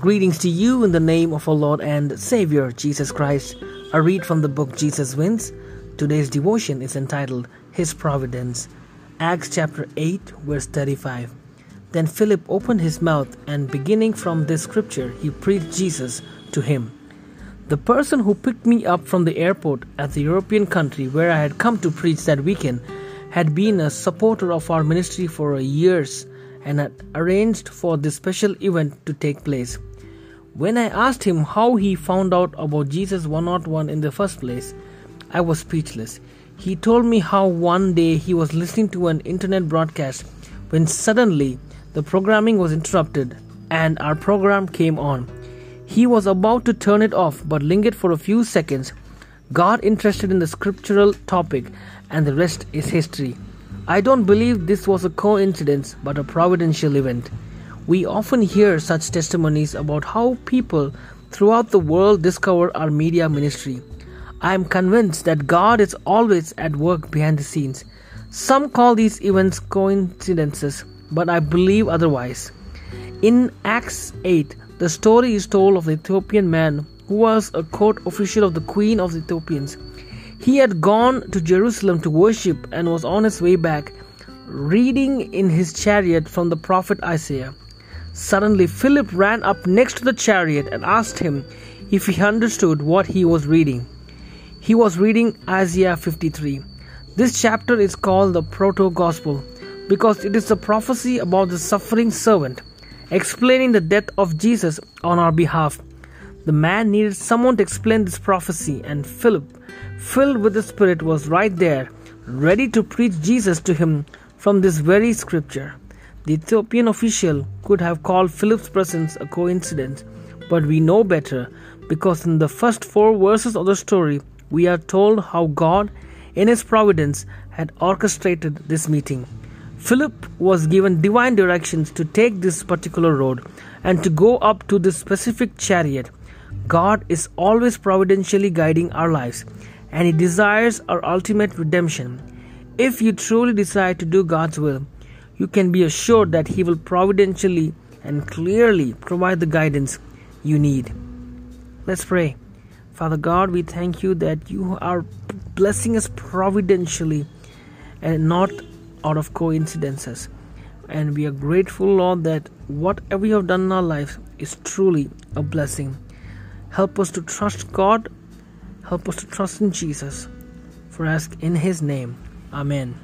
Greetings to you in the name of our Lord and Savior Jesus Christ. A read from the book Jesus Wins. Today's devotion is entitled His Providence. Acts chapter 8, verse 35. Then Philip opened his mouth, and beginning from this scripture, he preached Jesus to him. The person who picked me up from the airport at the European country where I had come to preach that weekend had been a supporter of our ministry for years and had arranged for this special event to take place. When I asked him how he found out about Jesus 101 in the first place, I was speechless. He told me how one day he was listening to an internet broadcast when suddenly the programming was interrupted and our program came on. He was about to turn it off but lingered for a few seconds, got interested in the scriptural topic, and the rest is history. I don't believe this was a coincidence but a providential event. We often hear such testimonies about how people throughout the world discover our media ministry. I am convinced that God is always at work behind the scenes. Some call these events coincidences, but I believe otherwise. In Acts 8, the story is told of the Ethiopian man who was a court official of the Queen of the Ethiopians. He had gone to Jerusalem to worship and was on his way back, reading in his chariot from the prophet Isaiah. Suddenly, Philip ran up next to the chariot and asked him if he understood what he was reading. He was reading Isaiah 53. This chapter is called the Proto Gospel because it is a prophecy about the suffering servant, explaining the death of Jesus on our behalf. The man needed someone to explain this prophecy, and Philip, filled with the Spirit, was right there, ready to preach Jesus to him from this very scripture. The Ethiopian official could have called Philip's presence a coincidence, but we know better because in the first four verses of the story, we are told how God, in His providence, had orchestrated this meeting. Philip was given divine directions to take this particular road and to go up to this specific chariot. God is always providentially guiding our lives and He desires our ultimate redemption. If you truly decide to do God's will, you can be assured that He will providentially and clearly provide the guidance you need. Let's pray. Father God, we thank you that you are blessing us providentially and not out of coincidences. And we are grateful, Lord, that whatever you have done in our lives is truly a blessing. Help us to trust God. Help us to trust in Jesus. For ask in His name. Amen.